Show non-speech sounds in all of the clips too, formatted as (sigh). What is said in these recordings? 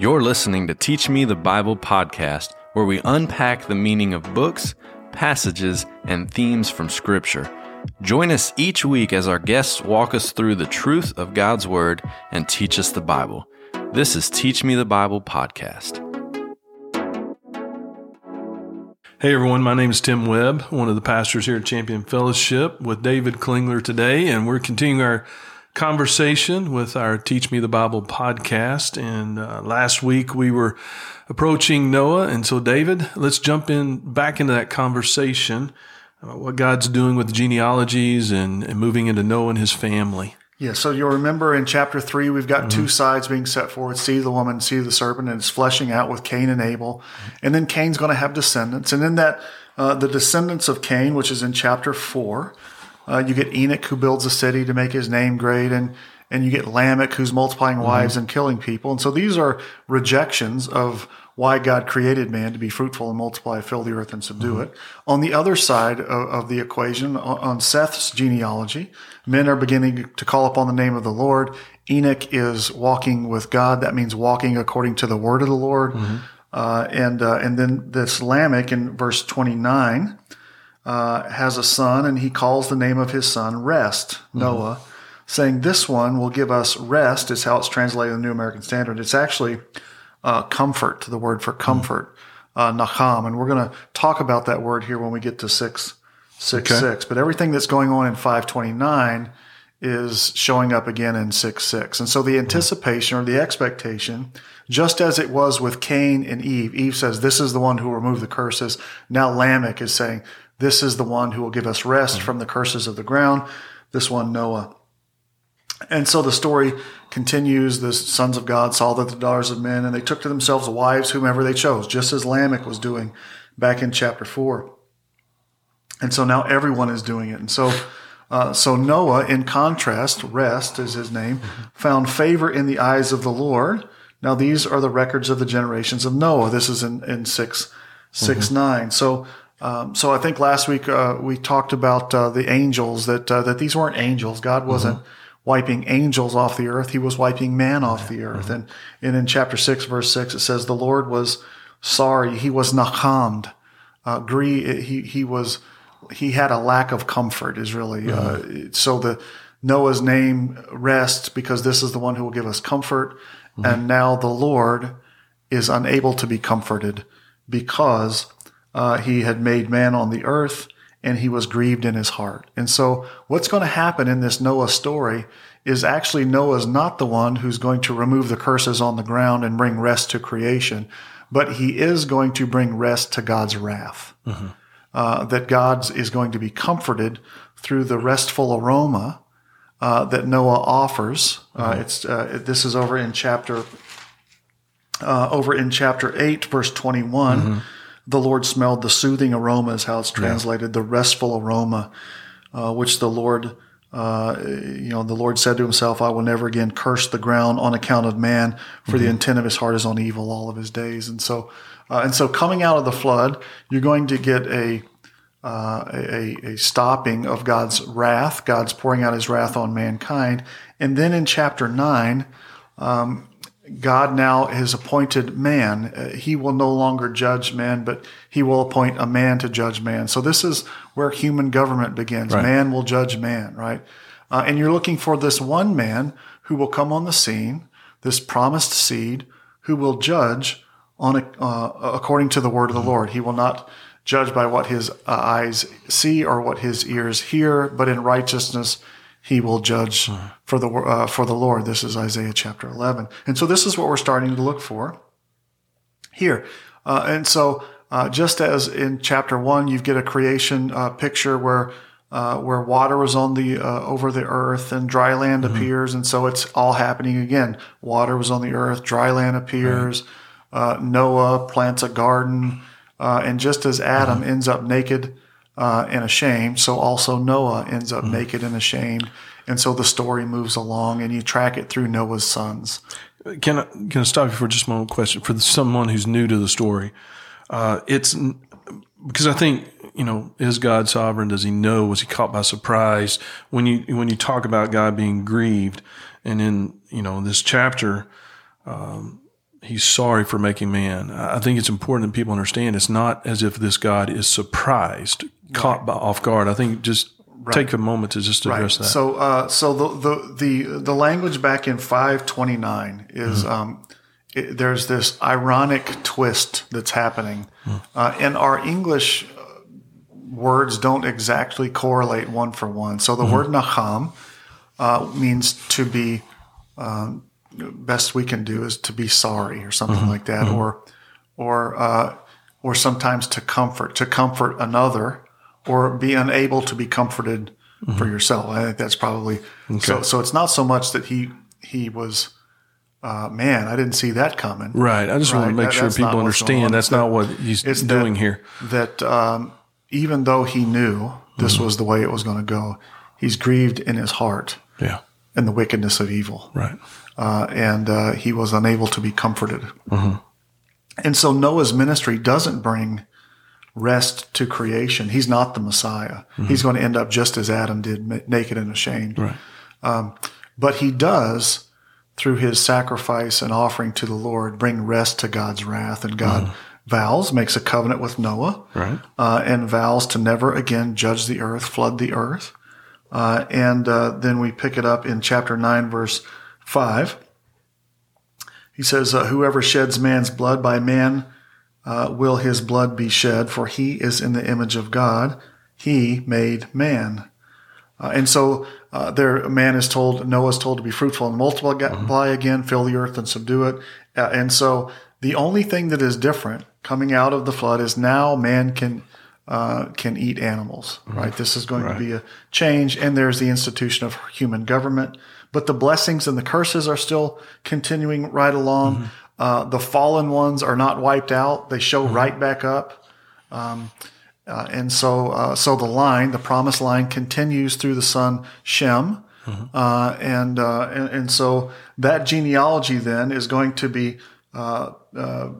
You're listening to Teach Me the Bible podcast, where we unpack the meaning of books, passages, and themes from Scripture. Join us each week as our guests walk us through the truth of God's Word and teach us the Bible. This is Teach Me the Bible podcast. Hey everyone, my name is Tim Webb, one of the pastors here at Champion Fellowship with David Klingler today, and we're continuing our conversation with our Teach Me the Bible podcast. And uh, last week we were approaching Noah. And so, David, let's jump in back into that conversation about what God's doing with genealogies and, and moving into Noah and his family. Yeah, so you'll remember in chapter three, we've got mm-hmm. two sides being set forward see the woman, see the serpent, and it's fleshing out with Cain and Abel. And then Cain's going to have descendants. And then that, uh, the descendants of Cain, which is in chapter four, uh, you get Enoch who builds a city to make his name great, and and you get Lamech who's multiplying mm-hmm. wives and killing people. And so these are rejections of why God created man to be fruitful and multiply, fill the earth and subdue mm-hmm. it. On the other side of, of the equation, on, on, Seth's genealogy, men are beginning to call upon the name of the Lord. Enoch is walking with God. That means walking according to the word of the Lord. Mm-hmm. Uh, and uh, and then this Lamech in verse twenty nine uh, has a son, and he calls the name of his son Rest, mm-hmm. Noah, saying, This one will give us rest, is how it's translated in the New American Standard. It's actually uh, comfort, the word for comfort, mm-hmm. uh, Nacham. And we're going to talk about that word here when we get to 6, 6, okay. 6. But everything that's going on in 529 is showing up again in 6 6. And so the anticipation or the expectation, just as it was with Cain and Eve, Eve says, This is the one who will remove the curses. Now Lamech is saying, this is the one who will give us rest mm-hmm. from the curses of the ground. This one, Noah. And so the story continues. The sons of God saw that the daughters of men, and they took to themselves wives whomever they chose, just as Lamech was doing back in chapter four. And so now everyone is doing it. And so, uh, so Noah, in contrast, rest is his name, mm-hmm. found favor in the eyes of the Lord. Now these are the records of the generations of Noah. This is in, in six, six, mm-hmm. nine. So um, so I think last week uh, we talked about uh, the angels that uh, that these weren't angels. God wasn't mm-hmm. wiping angels off the earth; He was wiping man off the earth. Mm-hmm. And and in chapter six, verse six, it says the Lord was sorry; He was nachamed. Uh, he he was he had a lack of comfort. Is really uh, mm-hmm. so the Noah's name rests because this is the one who will give us comfort, mm-hmm. and now the Lord is unable to be comforted because uh, he had made man on the earth and he was grieved in his heart. And so what's going to happen in this Noah story is actually Noah's not the one who's going to remove the curses on the ground and bring rest to creation, but he is going to bring rest to God's wrath. Mm-hmm. Uh, that God is going to be comforted through the restful aroma uh, that Noah offers. Uh, mm-hmm. it's uh, this is over in chapter uh, over in chapter eight, verse twenty one. Mm-hmm the Lord smelled the soothing aroma, is how it's translated, yeah. the restful aroma, uh, which the Lord, uh, you know, the Lord said to himself, I will never again curse the ground on account of man, for mm-hmm. the intent of his heart is on evil all of his days. And so, uh, and so coming out of the flood, you're going to get a, uh, a, a stopping of God's wrath. God's pouring out his wrath on mankind. And then in chapter nine, um, God now has appointed man. Uh, he will no longer judge man, but he will appoint a man to judge man. So this is where human government begins. Right. Man will judge man, right? Uh, and you're looking for this one man who will come on the scene, this promised seed, who will judge on a, uh, according to the word of the Lord. He will not judge by what his uh, eyes see or what his ears hear, but in righteousness he will judge for the uh, for the Lord. This is Isaiah chapter 11, and so this is what we're starting to look for here. Uh, and so, uh, just as in chapter one, you get a creation uh, picture where uh, where water was on the uh, over the earth and dry land mm-hmm. appears, and so it's all happening again. Water was on the earth, dry land appears. Right. Noah plants a garden, and just as Adam mm-hmm. ends up naked uh, and ashamed. So also Noah ends up mm-hmm. naked and ashamed. And so the story moves along and you track it through Noah's sons. Can I, can I stop you for just one question for someone who's new to the story? Uh, it's because I think, you know, is God sovereign? Does he know? Was he caught by surprise? When you, when you talk about God being grieved and in, you know, this chapter, um, he's sorry for making man. I think it's important that people understand it's not as if this God is surprised, caught by off guard. I think just take a moment to just address that. So, uh, so the, the the the language back in five twenty nine is Mm-hmm. um, it, there's this ironic twist that's happening, uh, and our English uh, words don't exactly correlate one for one. So the word nacham uh, means to be. Um, best we can do is to be sorry or something like that, or or uh, or sometimes to comfort, to comfort another, or be unable to be comforted for yourself. I think that's probably so. So it's not so much that he he was, uh, man, I didn't see that coming. right. I just want to make That- sure people what's going on. understand that's not what he's it's doing that- here. That um, even though he knew this was the way it was going to go, he's grieved in his heart Yeah. And the wickedness of evil Right. uh, and uh, he was unable to be comforted. And so Noah's ministry doesn't bring rest to creation. He's not the Messiah. He's going to end up just as Adam did, naked and ashamed. Right. But he does, through his sacrifice and offering to the Lord, bring rest to God's wrath. And God vows, makes a covenant with Noah, Right. uh, and vows to never again judge the earth, flood the earth. Uh, and uh, then we pick it up in chapter 9, verse 5. He says, uh, Whoever sheds man's blood by man uh, will his blood be shed, for he is in the image of God. He made man. Uh, and so uh, there, man is told, Noah is told to be fruitful and multiply again, fill the earth and subdue it. Uh, and so the only thing that is different coming out of the flood is now man can uh, can eat animals. Right. This is going to be a change, and there's the institution of human government. But the blessings and the curses are still continuing right along. Uh, the fallen ones are not wiped out; they show right back up. Um, uh, and so, uh, so the line, the promised line, continues through the son Shem, uh, and, uh, and and so that genealogy then is going to be uh, uh,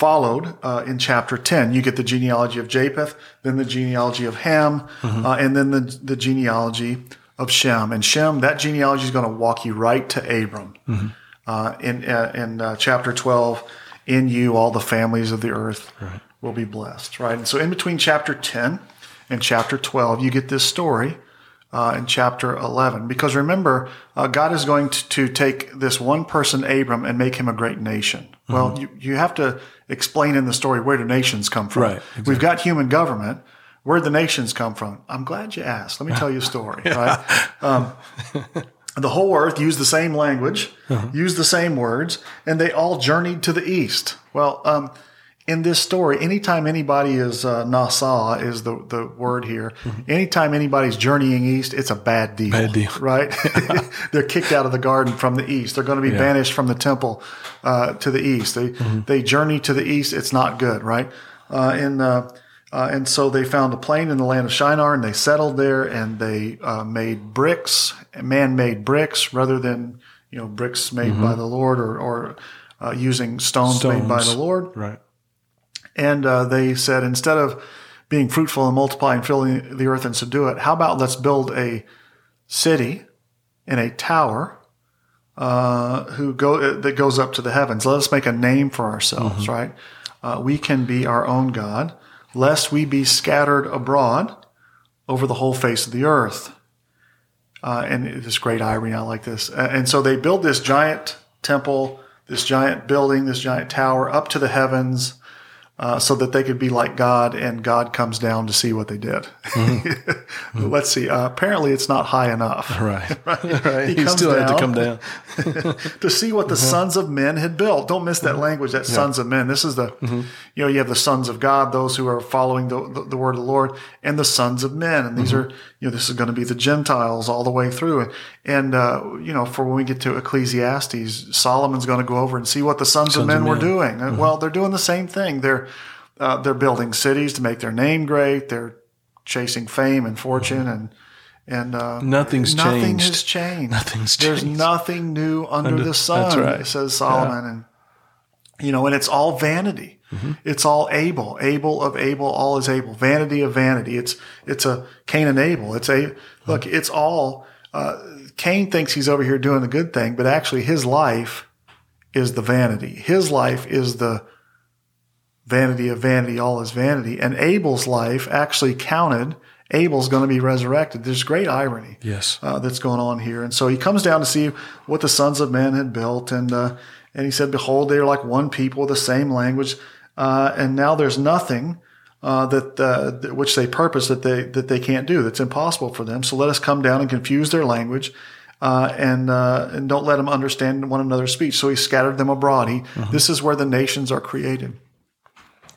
followed uh, in chapter ten. You get the genealogy of Japheth, then the genealogy of Ham, uh, and then the the genealogy of Shem. And Shem, that genealogy is going to walk you right to Abram. Uh, in uh, in uh, chapter twelve, in you all the families of the earth will be blessed. Right, and so in between chapter ten and chapter twelve, you get this story. Uh, in chapter 11, because remember, uh, God is going to, to take this one person, Abram, and make him a great nation. Well, you, you have to explain in the story where do nations come from. Right, We've got human government. Where'd the nations come from? I'm glad you asked. Let me tell you a story. (laughs) Right? Um, the whole earth used the same language, used the same words, and they all journeyed to the east. Well, um, in this story, anytime anybody is uh, nasa is the, the word here. Anytime anybody's journeying east, it's a bad deal. Bad deal. right? (laughs) (laughs) They're kicked out of the garden from the east. They're going to be banished from the temple uh, to the east. They they journey to the east. It's not good, right? Uh, and uh, uh, and so they found a plain in the land of Shinar, and they settled there, and they uh, made bricks, man-made bricks, rather than you know bricks made by the Lord or or uh, using stones, made by the Lord. Right. And uh, they said, instead of being fruitful and multiplying, filling the earth and subdue it, how about let's build a city and a tower uh, who go that goes up to the heavens. Let us make a name for ourselves, right? Uh, we can be our own God, lest we be scattered abroad over the whole face of the earth. Uh, and this great irony, I like this. Uh, and so they build this giant temple, this giant building, this giant tower up to the heavens uh, so that they could be like God, and God comes down to see what they did. Mm-hmm. (laughs) Let's see. Uh, apparently, it's not high enough (laughs) Right. (laughs) right. He He, still had to come down. to see what the uh-huh. sons of men had built. Don't miss that uh-huh. language. That sons of men. This is the, mm-hmm. you know, you have the sons of God, those who are following the, the, the word of the Lord, and the sons of men. And these mm-hmm. are, you know, this is going to be the Gentiles all the way through. And, and uh, you know, for when we get to Ecclesiastes, Solomon's going to go over and see what the sons, of men of were men. doing. And, Well, they're doing the same thing. They're uh, they're building cities to make their name great. They're chasing fame and fortune and. And uh, Nothing's nothing changed. has changed. Nothing's There's changed. nothing new under, Under- the sun, that's right. says Solomon. And, you know, and it's all vanity. Mm-hmm. It's all Abel. Abel of Abel, all is Abel. Vanity of vanity. It's, it's a Cain and Abel. It's a, look, it's all, uh, Cain thinks he's over here doing the good thing, but actually his life is the vanity. His life is the vanity of vanity, all is vanity. And Abel's life actually counted. Abel's going to be resurrected. There's great irony Yes. uh, that's going on here. And so he comes down to see what the sons of men had built, and uh, and he said, "Behold, they are like one people, the same language, uh, and now there's nothing." Uh, that uh, which they purpose that they that they can't do that's impossible for them. So let us come down and confuse their language, uh, and uh, and don't let them understand one another's speech. So he scattered them abroad. He this is where the nations are created.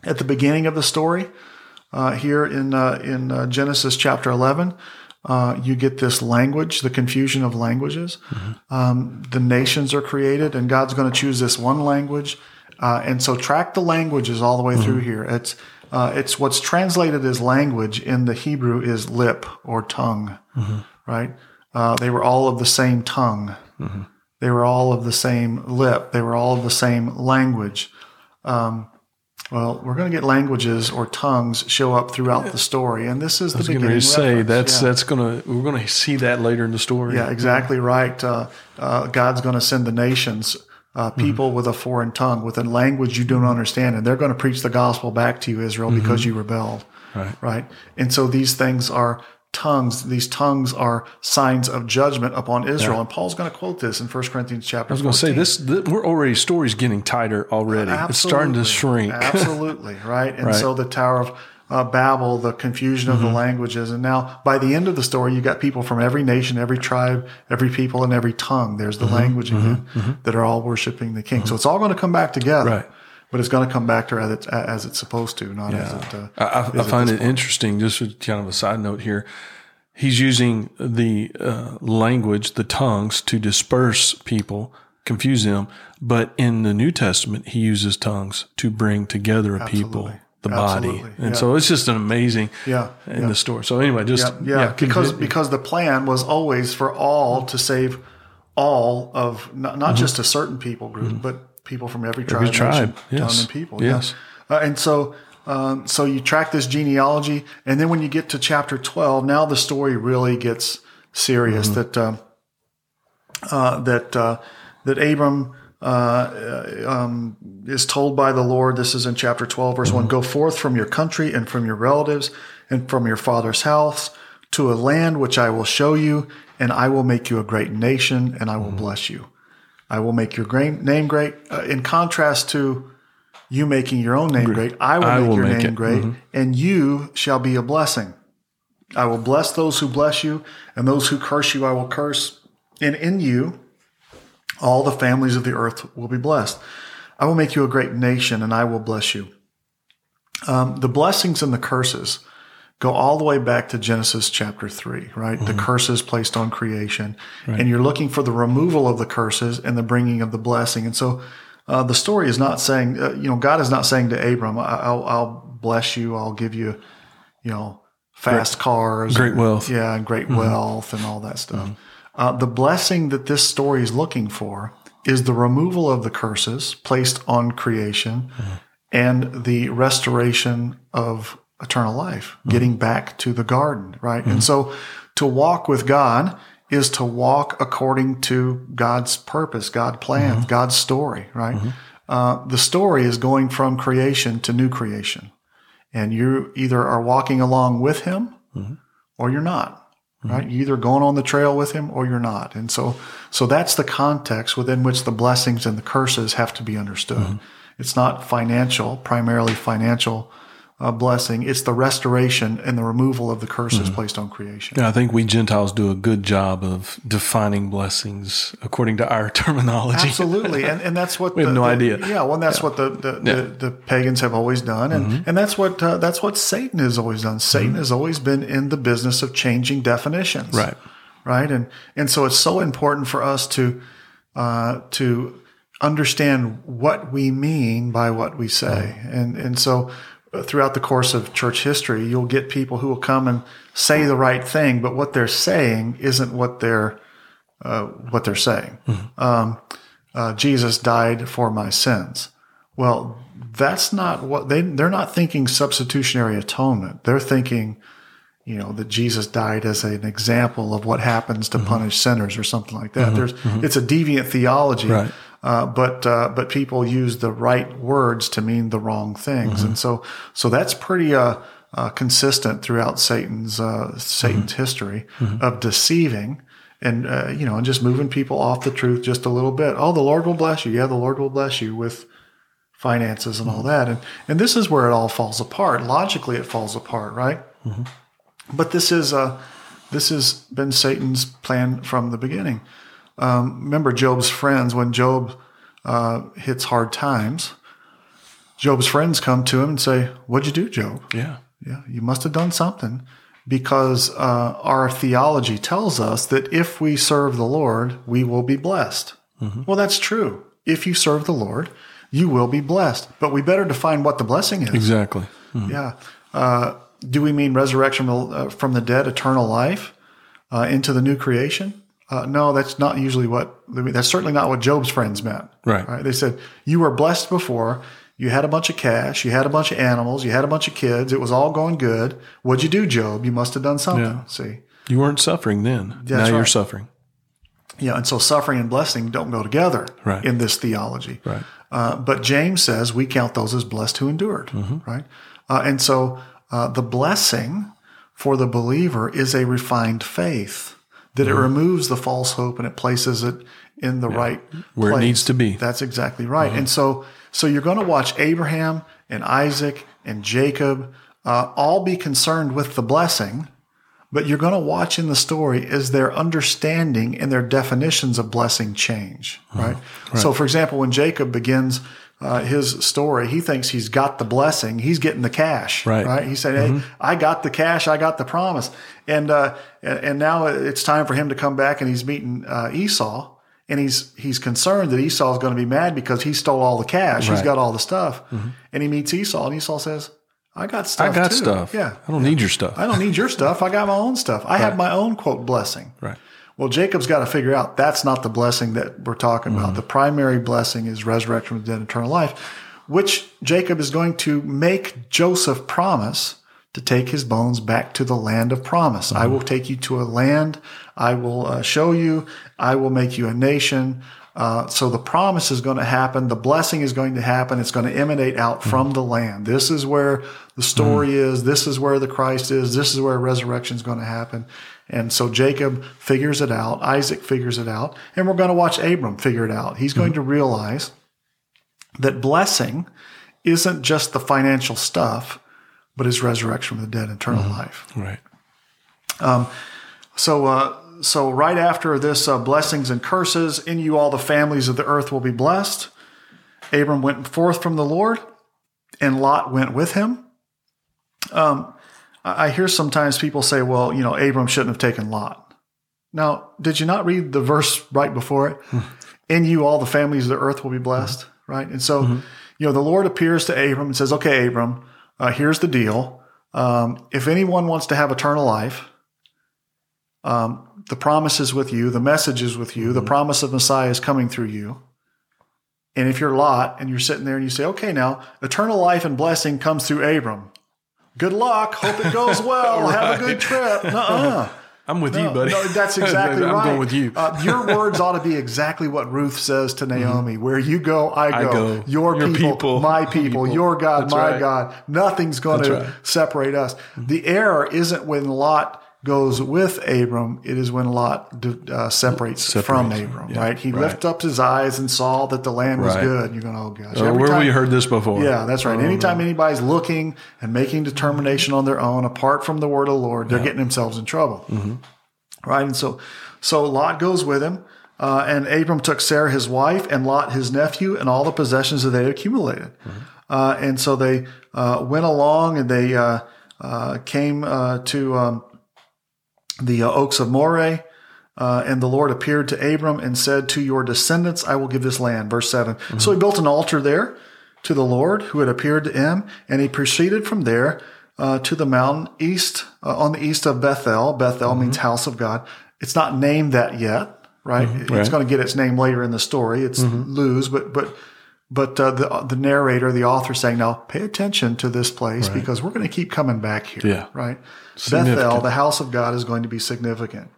At the beginning of the story, uh, here in uh, in uh, Genesis chapter eleven, uh, you get this language, the confusion of languages. Um, the nations are created, and God's going to choose this one language, uh, and so track the languages all the way through here. It's uh, it's what's translated as language in the Hebrew is lip or tongue, right? Uh, they were all of the same tongue. They were all of the same lip. They were all of the same language. Um, well, we're going to get languages or tongues show up throughout the story, and this is the I was beginning. going to say reference. that's Yeah. that's gonna we're gonna see that later in the story. Yeah, exactly right. Uh, uh, God's going to send the nations uh, mm-hmm. people with a foreign tongue, with a language you don't mm-hmm. understand, and they're going to preach the gospel back to you, Israel, mm-hmm. because you rebelled. Right. Right. And so these things are tongues. These tongues are signs of judgment upon Israel. And Paul's going to quote this in 1 Corinthians chapter I was going to say 14. this. th- we're already stories getting tighter already. It's starting to shrink. (laughs) Absolutely, right? And Right. so the Tower of uh, Babel, the confusion of Mm-hmm. the languages, and now by the end of the story, you got people from every nation, every tribe, every people, and every tongue. There's Mm-hmm. the language again that are all worshiping the King. So it's all going to come back together, Right. But it's going to come back to as it's, as it's supposed to, not as it. Uh, I, I, I find it interesting. Just as kind of a side note here, he's using the uh, language, the tongues, to disperse people, confuse them. But in the New Testament, he uses tongues to bring together a people, Absolutely. the body, Absolutely. and Yeah. so it's just an amazing Yeah. in Yeah. the story. So anyway, just Yeah, yeah, because continue. because the plan was always for all to save all of not, not just a certain people group, but people from every tribe, Mm-hmm. tribe, yes. and people. Yes. Yeah. Uh, and so um, so you track this genealogy, and then when you get to chapter twelve, now the story really gets serious. Mm-hmm. That um, uh, that uh, that Abram. Uh, um, is told by the Lord, this is in chapter 12, verse 1 Go forth from your country and from your relatives and from your father's house to a land which I will show you, and I will make you a great nation, and I will bless you. I will make your name great. Uh, in contrast to you making your own name great, I will I make will your make name it. great, and you shall be a blessing. I will bless those who bless you, and those who curse you, I will curse. And in you, all the families of the earth will be blessed. I will make you a great nation, and I will bless you. Um, the blessings and the curses go all the way back to Genesis chapter 3, right? The curses placed on creation. And you're looking for the removal of the curses and the bringing of the blessing. And so uh, the story is not saying, uh, you know, God is not saying to Abram, I'll, I'll bless you, I'll give you, you know, fast cars, great and- wealth. yeah, and great wealth and all that stuff. Uh, the blessing that this story is looking for is the removal of the curses placed on creation and the restoration of eternal life, mm-hmm. getting back to the garden, right? And mm-hmm. so to walk with God is to walk according to God's purpose, God's plan, mm-hmm. God's story, right? Uh, the story is going from creation to new creation. And you either are walking along with Him or you're not right? Mm-hmm. You're either going on the trail with him or you're not. And so so that's the context within which the blessings and the curses have to be understood. Mm-hmm. It's not financial primarily financial uh, blessing it's the restoration and the removal of the curses placed on creation Yeah, I think we Gentiles do a good job of defining blessings according to our (laughs) terminology. Absolutely, and and that's what (laughs) We have no the- idea. Yeah, well, and that's what the the, the the pagans have always done, and and that's what uh, that's what Satan has always done. Satan has always been in the business of changing definitions. Right. right, and and so it's so important for us to uh, to understand what we mean by what we say, and and so. Throughout the course of church history, you'll get people who will come and say the right thing, but what they're saying isn't what they're uh, what they're saying. Um, uh, Jesus died for my sins. Well, that's not what they they're not thinking substitutionary atonement. They're thinking, you know, that Jesus died as an example of what happens to punish sinners or something like that. There's it's a deviant theology Right. Uh, but uh, but people use the right words to mean the wrong things, and so so that's pretty uh, uh, consistent throughout Satan's uh, Satan's history of deceiving and uh, you know and just moving people off the truth just a little bit. Oh, the Lord will bless you. Yeah, the Lord will bless you with finances and all that, and and this is where it all falls apart. Logically, it falls apart, right? But this is uh, this has been Satan's plan from the beginning. Um, remember Job's friends when Job uh, hits hard times. Job's friends come to him and say, "What'd you do, Job? Yeah. Yeah, you must have done something." Because uh, our theology tells us that if we serve the Lord, we will be blessed. Well, that's true. If you serve the Lord, you will be blessed. But we better define what the blessing is. Exactly. Yeah. Uh, do we mean resurrection uh, from the dead, eternal life, uh, into the new creation? Uh, no, that's not usually what. That's certainly not what Job's friends meant. Right. They said you were blessed before. You had a bunch of cash. You had a bunch of animals. You had a bunch of kids. It was all going good. What'd you do, Job? You must have done something. Yeah. See. You weren't suffering then. now That's you're suffering. Yeah, and so suffering and blessing don't go together Right. in this theology. Right. Uh, but James says we count those as blessed who endured, Mm-hmm. right? Uh, and so uh, the blessing for the believer is a refined faith that Mm-hmm. it removes the false hope and it places it in the right Where it needs to be. That's exactly right. Uh-huh. And so, so you're going to watch Abraham and Isaac and Jacob uh, all be concerned with the blessing, but you're going to watch in the story as their understanding and their definitions of blessing change, Uh-huh. right? So, for example, when Jacob begins uh, his story, he thinks he's got the blessing, he's getting the cash, Right. Right? He said, "Hey, I got the cash, I got the promise," and uh, and now it's time for him to come back, and he's meeting uh, Esau. And he's he's concerned that Esau is going to be mad because he stole all the cash. He's got all the stuff. And he meets Esau, and Esau says, "I got stuff. I got too. stuff. Yeah, I don't need your stuff. I don't need your stuff. I got my own stuff. I have my own quote blessing. Right. Well, Jacob's got to figure out that's not the blessing that we're talking about. The primary blessing is resurrection the dead, eternal life, which Jacob is going to make Joseph promise to take his bones back to the land of promise. I will take you to a land. I will uh, show you. I will make you a nation. Uh, so the promise is going to happen. The blessing is going to happen. It's going to emanate out from the land. This is where the story is. This is where the Christ is. This is where resurrection is going to happen. And so Jacob figures it out. Isaac figures it out. And we're going to watch Abram figure it out. He's going to realize that blessing isn't just the financial stuff, but is resurrection from the dead, eternal life. Right. Um, So, uh, so right after this, uh, blessings and curses, in you all the families of the earth will be blessed. Abram went forth from the Lord, and Lot went with him. Um, I hear sometimes people say, "Well, you know, Abram shouldn't have taken Lot." Now, did you not read the verse right before it? in you all the families of the earth will be blessed, right? And so, you know, the Lord appears to Abram and says, "Okay, Abram, uh, here's the deal. Um, if anyone wants to have eternal life." Um, the promise is with you, the message is with you, the promise of Messiah is coming through you. And if you're Lot and you're sitting there and you say, okay, now eternal life and blessing comes through Abram. Good luck. Hope it goes (laughs) well. Have a good trip. Nuh-uh. I'm with you, buddy. no, that's exactly right. (laughs) I'm going with you. Uh, your words ought to be exactly what Ruth says to Naomi: "Where you go, I go. go. Your, Your people, people, my people. people. Your God, That's my right. God. Nothing's going That's to right. separate us." The error isn't when Lot goes with Abram; it is when Lot uh, separates, from Abram. yeah, right? He right. lifted up his eyes and saw that the land was Right. good. You're going, "Oh gosh!" Uh, where time- we heard this before. yeah, that's right. Oh, Anytime anybody's looking and making determination on their own apart from the word of the Lord, they're getting themselves in trouble. Mm-hmm. Right. And so, so Lot goes with him. Uh, and Abram took Sarah, his wife, and Lot, his nephew, and all the possessions that they had accumulated. Mm-hmm. Uh, and so they uh, went along and they uh, uh, came uh, to um, the uh, oaks of Moreh. Uh, and the Lord appeared to Abram and said, To your descendants I will give this land. Verse 7. So he built an altar there to the Lord who had appeared to him, and he proceeded from there uh, to the mountain east, uh, on the east of Bethel. Bethel means house of God. It's not named that yet, right? It's Right. going to get its name later in the story. It's Luz, but, but, but uh, the, the narrator, the author saying, now pay attention to this place because we're going to keep coming back here, Yeah. right? Bethel, the house of God, is going to be significant.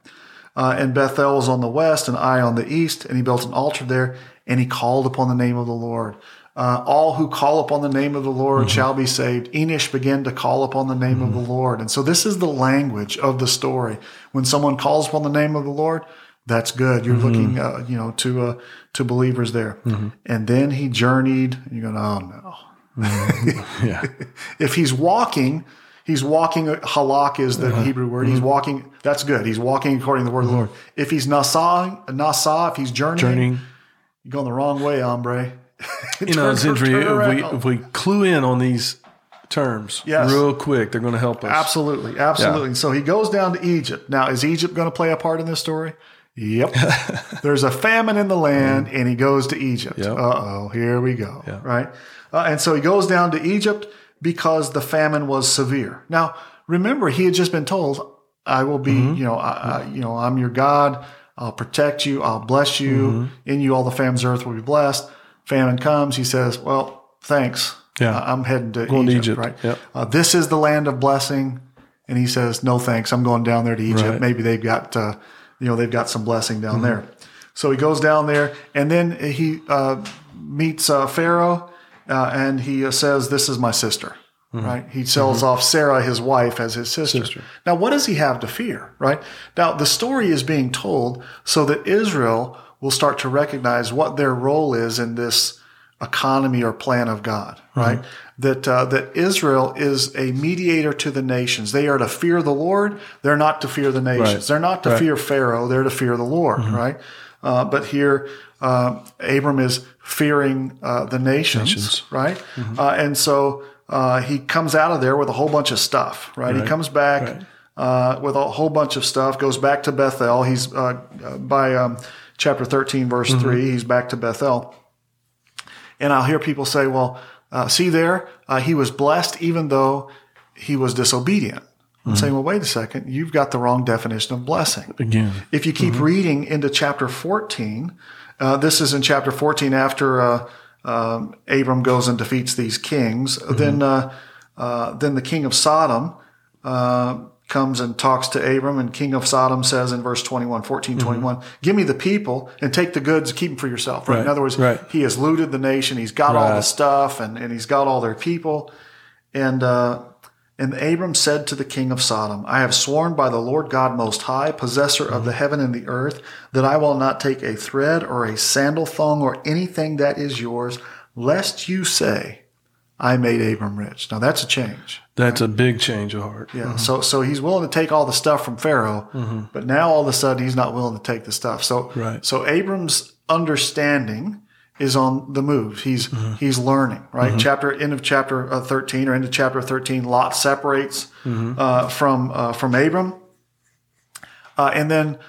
Uh, and Bethel was on the west and Ai on the east. And he built an altar there and he called upon the name of the Lord. Uh, all who call upon the name of the Lord mm-hmm. shall be saved. Enosh began to call upon the name mm-hmm. of the Lord. And so this is the language of the story. When someone calls upon the name of the Lord, that's good. You're mm-hmm. looking, uh, you know, to uh, to believers there. Mm-hmm. And then he journeyed. And you're going, oh no. Mm-hmm. yeah. (laughs) if he's walking, he's walking. Halak is the uh-huh. Hebrew word. He's mm-hmm. walking. That's good. He's walking according to the word of the Lord. If he's nasa, nasa, if he's journeying, journeying. you're going the wrong way, hombre (laughs) you know, it's interesting. If we, if we clue in on these terms yes. real quick, they're going to help us. Absolutely. Absolutely. Yeah. So he goes down to Egypt. Now, is Egypt going to play a part in this story? Yep. (laughs) There's a famine in the land, and he goes to Egypt. Yep. Uh oh, here we go. Yeah. Right. Uh, and so he goes down to Egypt because the famine was severe. Now, remember, he had just been told, "I will be, mm-hmm. you know, I, I, you know, I'm your God. I'll protect you. I'll bless you. Mm-hmm. In you, all the families of earth will be blessed." famine comes, he says, Well, thanks. Yeah. I'm heading to Egypt, to Egypt, right? Yep. Uh, this is the land of blessing. And he says, No thanks. I'm going down there to Egypt. Right. Maybe they've got, uh, you know, they've got some blessing down mm-hmm. there. So he goes down there and then he uh, meets uh, Pharaoh uh, and he uh, says, This is my sister. Mm-hmm. Right. He sells mm-hmm. off Sarah, his wife, as his sister. sister. Now, what does he have to fear? Right. Now, the story is being told so that Israel will start to recognize what their role is in this economy or plan of God, right? Mm-hmm. That uh, that Israel is a mediator to the nations. They are to fear the Lord. They're not to fear the nations. Right. They're not to right. fear Pharaoh. They're to fear the Lord, mm-hmm. right? Uh, but here, uh, Abram is fearing uh, the nations, nations. right? Mm-hmm. Uh, and so uh, he comes out of there with a whole bunch of stuff, right? right. He comes back with a whole bunch of stuff. Goes back to Bethel. He's by um, chapter 13, verse mm-hmm. 3. He's back to Bethel. And I'll hear people say, well, uh, see there, uh, he was blessed even though he was disobedient. I'm mm-hmm. saying, well, wait a second, you've got the wrong definition of blessing. Again. If you keep mm-hmm. reading into chapter 14, uh, this is in chapter 14 after uh, um, Abram goes and defeats these kings. Mm-hmm. Then, uh, uh, then the king of Sodom comes and talks to Abram, and King of Sodom says in verse 21, 14, mm-hmm. 21, give me the people and take the goods, keep them for yourself. Right? right. In other words, right. he has looted the nation. He's got right. all the stuff and, and he's got all their people. And, uh, and Abram said to the king of Sodom, I have sworn by the Lord God Most High, possessor mm-hmm. of the heaven and the earth, that I will not take a thread or a sandal thong or anything that is yours, lest you say, I made Abram rich. Now that's a change. That's a big change of heart. Yeah. Mm-hmm. So so he's willing to take all the stuff from Pharaoh, mm-hmm. but now all of a sudden he's not willing to take the stuff. So right. so Abram's understanding is on the move. He's mm-hmm. he's learning. Right. Mm-hmm. Chapter end of chapter uh, thirteen or into chapter thirteen. Lot separates mm-hmm. uh, from uh, from Abram, uh, and then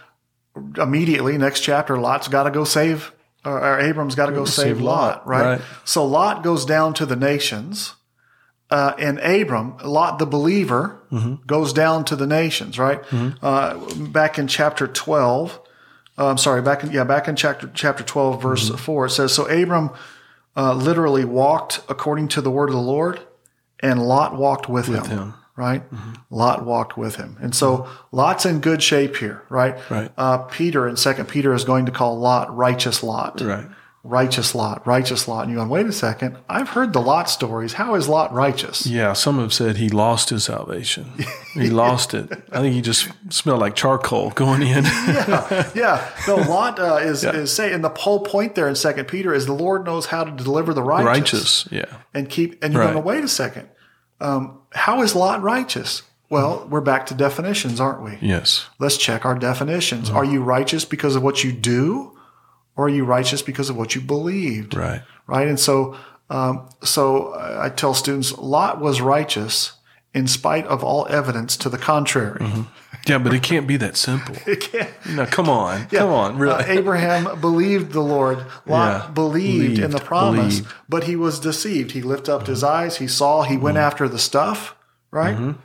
immediately next chapter, Lot's got to go save or, Abram's got to go save, save Lot, Lot right? right? So Lot goes down to the nations, uh, and Abram, Lot the believer, mm-hmm. goes down to the nations, right? Mm-hmm. Uh, back in chapter twelve, uh, I'm sorry, back in yeah, back in chapter chapter twelve, verse mm-hmm. four, it says, "So Abram uh, literally walked according to the word of the Lord, and Lot walked with, with him. him right? Mm-hmm. Lot walked with him. And so Lot's in good shape here, right? Right. Uh, Peter in Second Peter is going to call Lot righteous Lot. Right. Righteous Lot, righteous Lot. And you're going, wait a second. I've heard the Lot stories. How is Lot righteous? Yeah, some have said he lost his salvation. He (laughs) lost it. I think he just smelled like charcoal going in. (laughs) yeah, yeah. No, (laughs) Lot uh, is yeah. is saying the whole point there in Second Peter is the Lord knows how to deliver the righteous. Righteous, yeah. And keep and you're right. going, wait a second. Um, how is Lot righteous? Well, we're back to definitions, aren't we? Yes. Let's check our definitions. Mm-hmm. Are you righteous because of what you do, or are you righteous because of what you believed? Right. Right. And so, um, so I tell students, Lot was righteous in spite of all evidence to the contrary. Mm-hmm. Yeah, but it can't be that simple. (laughs) it can't. No, come on, yeah. come on, really. Uh, Abraham believed the Lord. Lot yeah. believed, believed, in the promise, believed. but he was deceived. He lifted up mm-hmm. his eyes. He saw. He mm-hmm. went after the stuff. Right. Mm-hmm.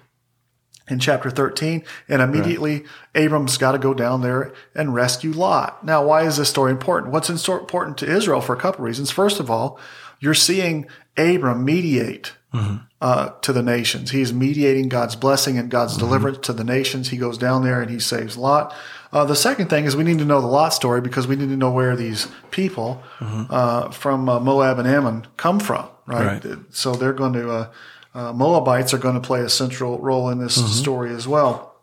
In chapter 13, and immediately right. Abram's got to go down there and rescue Lot. Now, why is this story important? What's important to Israel for a couple reasons. First of all, you're seeing Abram mediate mm-hmm. Uh, to the nations. He's mediating God's blessing and God's deliverance to the nations. He goes down there and he saves Lot. Uh, the second thing is we need to know the Lot story because we need to know where these people uh, from uh, Moab and Ammon come from, right? Right. So they're going to, uh, uh, Moabites are going to play a central role in this story as well.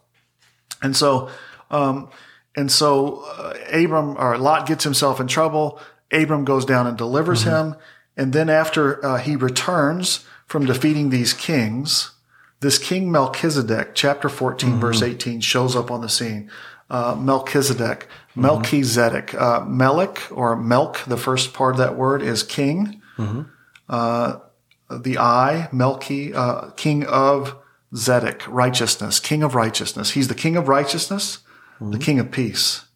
And so, um, and so uh, Abram or Lot gets himself in trouble. Abram goes down and delivers him. And then after uh, he returns from defeating these kings, this king Melchizedek, chapter 14, verse 18, shows up on the scene. Uh, Melchizedek, Melchizedek, uh, Melech or Melk, the first part of that word is king. Uh, the I, Melchi, uh, king of Zedek, righteousness, king of righteousness. He's the king of righteousness, the king of peace.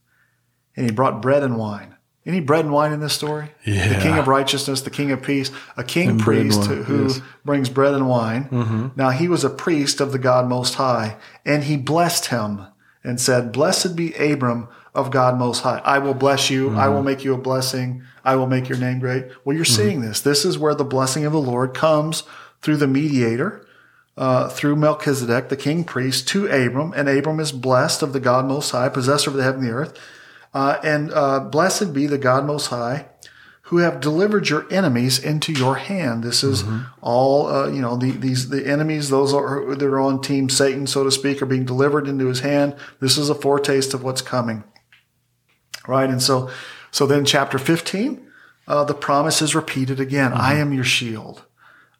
And he brought bread and wine. Any bread and wine in this story? Yeah. The king of righteousness, the king of peace, a king and priest who yes. Mm-hmm. brings bread and wine. Now he was a priest of the God Most High, and he blessed him and said, Blessed be Abram of God Most High. I will bless you. I Mm-hmm. will make you a blessing. I will make your name great. Well, you're seeing this. This is where the blessing of the Lord comes through the mediator, uh, through Melchizedek, the king priest, to Abram. And Abram is blessed of the God Most High, possessor of the heaven and the earth. Uh, and uh, blessed be the God Most High, who have delivered your enemies into your hand. This is all, uh, you know, the, these the enemies, those are that are on Team Satan, so to speak, are being delivered into his hand. This is a foretaste of what's coming, right? And so, so then, chapter fifteen, uh, the promise is repeated again. I am your shield.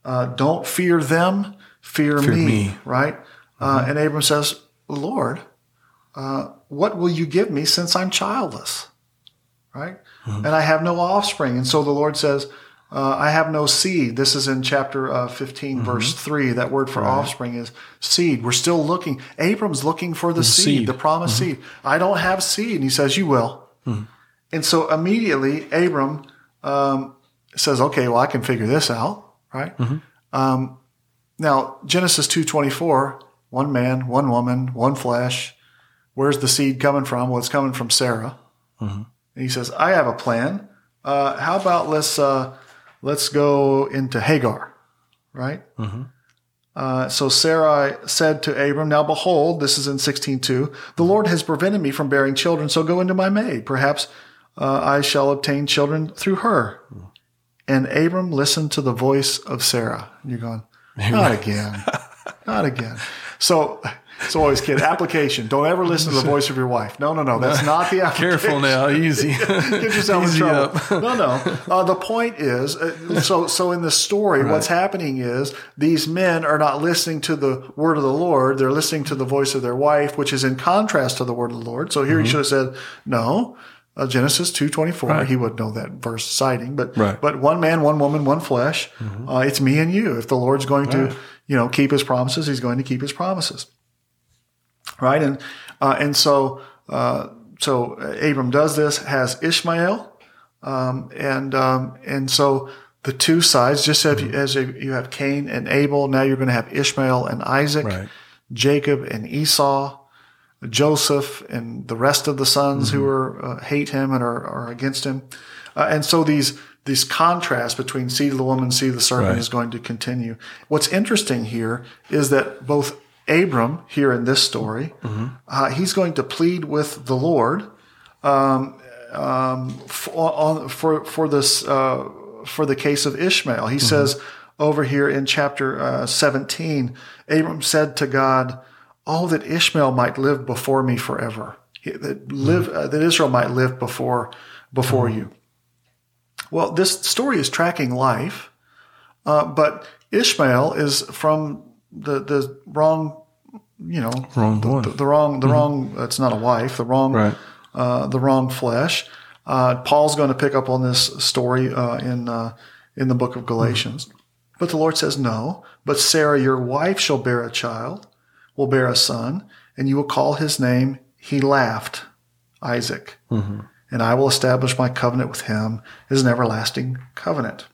Uh, don't fear them, fear, me, me. right? Uh, and Abram says, Lord, uh, what will you give me since I'm childless? Right? And I have no offspring. And so the Lord says, uh, I have no seed. This is in chapter uh, 15, verse 3. That word for offspring is seed. We're still looking. Abram's looking for the, seed, seed. the promised seed. I don't have seed. And he says, You will. And so immediately Abram um, says, Okay, well, I can figure this out. Right? Um, now, Genesis 2.24, one man, one woman, one flesh. Where's the seed coming from? Well, it's coming from Sarah. And he says, I have a plan. Uh, how about let's uh, let's go into Hagar, right? Uh, so Sarai said to Abram, Now behold, this is in 16.2, the Lord has prevented me from bearing children, so go into my maid. Perhaps uh, I shall obtain children through her. And Abram listened to the voice of Sarah. And you're going, (laughs) not again, not again. So, so always kid application. Don't ever listen to the voice of your wife. No, no, no. That's (laughs) not the application. Careful now, easy. (laughs) Get yourself in trouble. up. no, no. Uh, the point is, uh, so so in the story, what's happening is these men are not listening to the word of the Lord; they're listening to the voice of their wife, which is in contrast to the word of the Lord. So here Mm-hmm. he should have said, "No." Uh, Genesis two twenty four. He would know that verse citing, but Right. Mm-hmm. but one man, one woman, one flesh. Uh, it's me and you. If the Lord's going to, you know, keep His promises, He's going to keep His promises right? And uh, and so uh, so Abram does this, has Ishmael, um, and um, and so the two sides, just as, you, as you have Cain and Abel, now you're going to have Ishmael and Isaac, Right. Jacob and Esau, Joseph and the rest of the sons who are uh, hate him and are, are against him, uh, and so these. These contrasts between seed of the woman, seed of the serpent Right. is going to continue. What's interesting here is that both Abram, here in this story, uh, he's going to plead with the Lord um, um, for, on, for for this uh, for the case of Ishmael. He says over here in chapter uh, 17, Abram said to God, "Oh, that Ishmael might live before me forever. That live uh, that Israel might live before before you." Well, this story is tracking life, uh, but Ishmael is from the the wrong, you know, Wrong one. the, the wrong the wrong. It's not a wife. The wrong Right. uh, the wrong flesh. Uh, Paul's going to pick up on this story uh, in uh, in the book of Galatians, but the Lord says no. But Sarah, your wife, shall bear a child, will bear a son, and you will call his name. He laughed, Isaac, and I will establish my covenant with him as an everlasting covenant.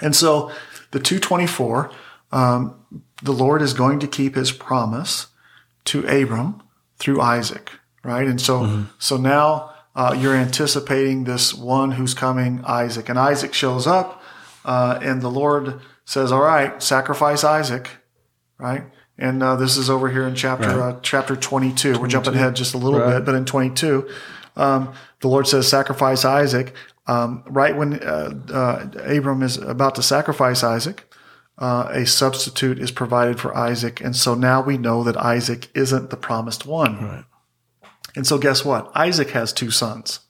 And so, the two twenty four, um, the Lord is going to keep His promise to Abram through Isaac, right? And so, so now uh, you're anticipating this one who's coming, Isaac, and Isaac shows up, uh, and the Lord says, "All right, sacrifice Isaac," right? And uh, this is over here in chapter uh, chapter 22. We're jumping ahead just a little Right. bit, but in 22, um, the Lord says, "Sacrifice Isaac." Um, right when uh, uh, Abram is about to sacrifice Isaac, uh, a substitute is provided for Isaac, and so now we know that Isaac isn't the promised one. Right. And so, guess what? Isaac has two sons,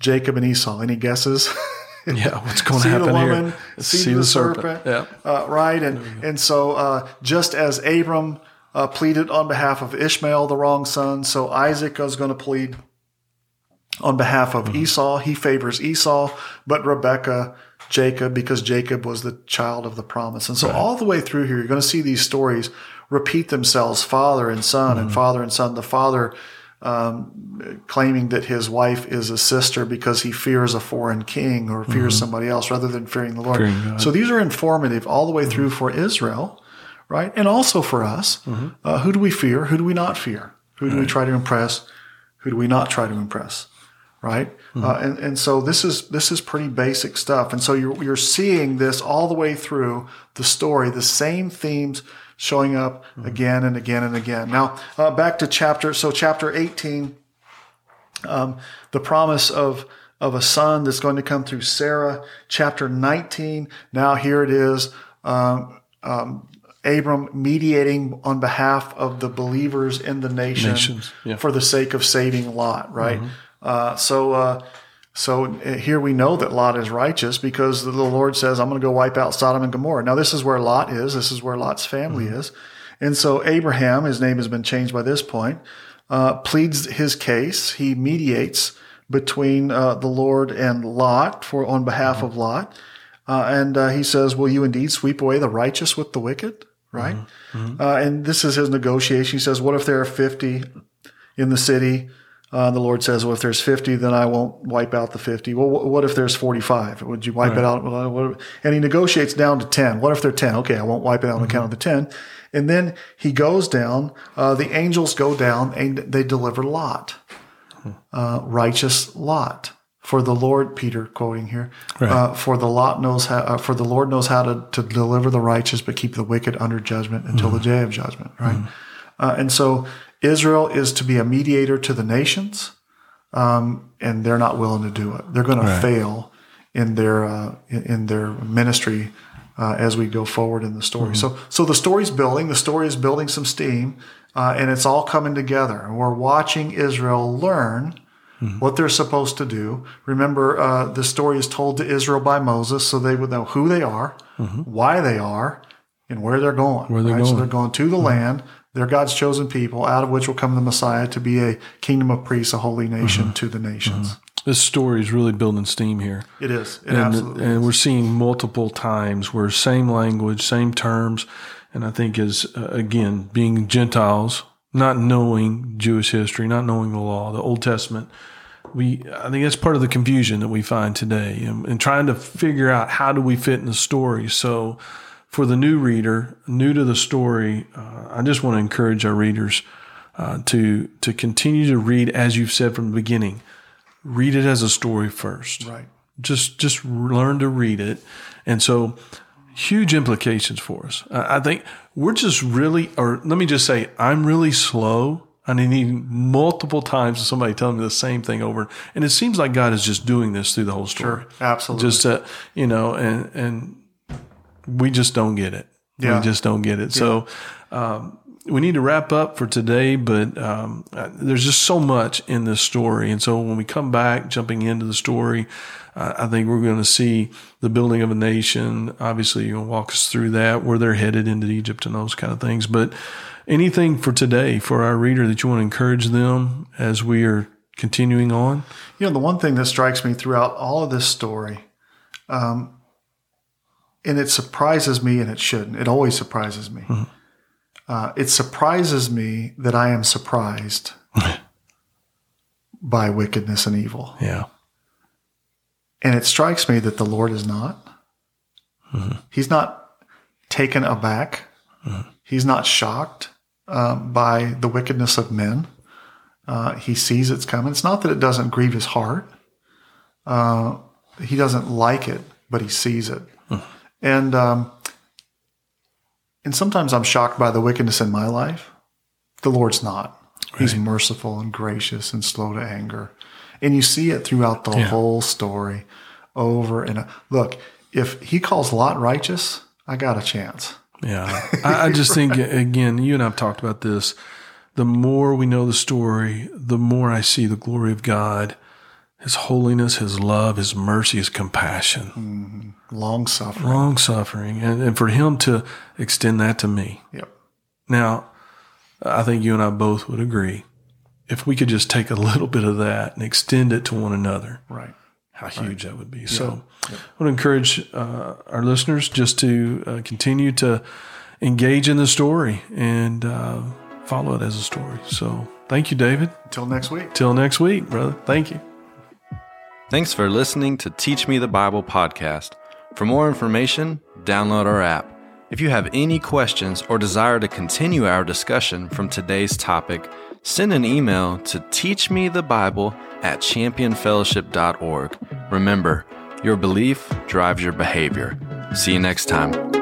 Jacob and Esau. Any guesses? (laughs) Yeah, what's going to See the happen woman, here? Let's see the serpent. Yeah. uh, right? And and so uh, just as Abram uh, pleaded on behalf of Ishmael, the wrong son, so Isaac is going to plead on behalf of Esau. He favors Esau, but Rebecca, Jacob, because Jacob was the child of the promise. And so all the way through here, you're going to see these stories repeat themselves: father and son, and father and son. The father. Um, claiming that his wife is a sister because he fears a foreign king or fears somebody else rather than fearing the Lord. Fearing So these are informative all the way through for Israel, right? And also for us. Uh, who do we fear? Who do we not fear? Who do we try to impress? Who do we not try to impress? Right? Uh, and, and so this is this is pretty basic stuff. And so you're you're seeing this all the way through the story, the same themes showing up again and again and again. Now uh, back to chapter so chapter 18 um, the promise of of a son that's going to come through Sarah. Chapter 19. Now here it is. Um, um, Abram mediating on behalf of the believers in the nation Nations, yeah. for the sake of saving Lot. Right. Uh, so. Uh, so uh, here we know that Lot is righteous because the Lord says, I'm going to go wipe out Sodom and Gomorrah. Now, this is where Lot is. This is where Lot's family is. And so Abraham, his name has been changed by this point, uh, pleads his case. He mediates between uh, the Lord and Lot for on behalf of Lot. Uh, and uh, he says, Will you indeed sweep away the righteous with the wicked? Right? Uh, and this is his negotiation. He says, What if there are 50 in the city? Uh, the Lord says, well, if there's 50, then I won't wipe out the 50. Well, wh- what if there's 45? Would you wipe it out? Well, And he negotiates down to 10. What if they're 10? Okay, I won't wipe it out on account of the 10. And then he goes down, uh, the angels go down and they deliver Lot, uh, righteous Lot. For the Lord, Peter quoting here, uh, for the Lot knows how, uh, for the Lord knows how to, to deliver the righteous, but keep the wicked under judgment until the day of judgment, right? Uh, and so Israel is to be a mediator to the nations, um, and they're not willing to do it. They're going to fail in their uh, in, their ministry uh, as we go forward in the story. So, so the story's building. The story is building some steam, uh, and it's all coming together. And we're watching Israel learn what they're supposed to do. Remember, uh, the story is told to Israel by Moses, so they would know who they are, why they are, and where they're going. Where they're right? So going. they're going to the land. They're God's chosen people, out of which will come the Messiah to be a kingdom of priests, a holy nation to the nations. This story is really building steam here. It is. It and, absolutely and is. we're seeing multiple times where same language, same terms, and I think is uh, again being Gentiles, not knowing Jewish history, not knowing the law, the Old Testament. We, I think that's part of the confusion that we find today, and, and trying to figure out how do we fit in the story. So, for the new reader, new to the story, uh, I just want to encourage our readers uh, to to continue to read as you've said from the beginning. Read it as a story first Right. just just learn to read it and so huge implications for us i I think we're just really or let me just say i'm really slow i need multiple times of somebody telling me the same thing over and it seems like god is just doing this through the whole story Absolutely. just uh, you know and and we just don't get it Yeah. we just don't get it so um, we need to wrap up for today, but um, there's just so much in this story. And so when we come back, jumping into the story, uh, I think we're going to see the building of a nation. Obviously, you're going to walk us through that, where they're headed into Egypt and those kind of things. But anything for today, for our reader, that you want to encourage them as we are continuing on? You know, the one thing that strikes me throughout all of this story, um, and it surprises me, and it shouldn't. It always surprises me. Uh, it surprises me that I am surprised (laughs) by wickedness and evil, Yeah. and it strikes me that the Lord is not. He's not taken aback. He's not shocked uh, by the wickedness of men. Uh, he sees it's coming. It's not that it doesn't grieve his heart. Uh, he doesn't like it, but he sees it. And um, and sometimes I'm shocked by the wickedness in my life. The Lord's not. He's merciful and gracious and slow to anger. And you see it throughout the Yeah. whole story over and o- look, if he calls Lot righteous, I got a chance. Yeah. (laughs) I, I just think, again, you and I have talked about this. The more we know the story, the more I see the glory of God, His holiness, His love, His mercy, His compassion, Long suffering. long suffering, and, and for Him to extend that to me. Yep. Now, I think you and I both would agree. If we could just take a little bit of that and extend it to one another, Right. how huge that would be. So I would encourage uh, our listeners just to uh, continue to engage in the story and uh, follow it as a story. So thank you, David. Until next week. Till next week, brother. Thank you. Thanks for listening to Teach Me the Bible podcast. For more information, download our app. If you have any questions or desire to continue our discussion from today's topic, send an email to teachmethebible at championfellowship.org. Remember, your belief drives your behavior. See you next time.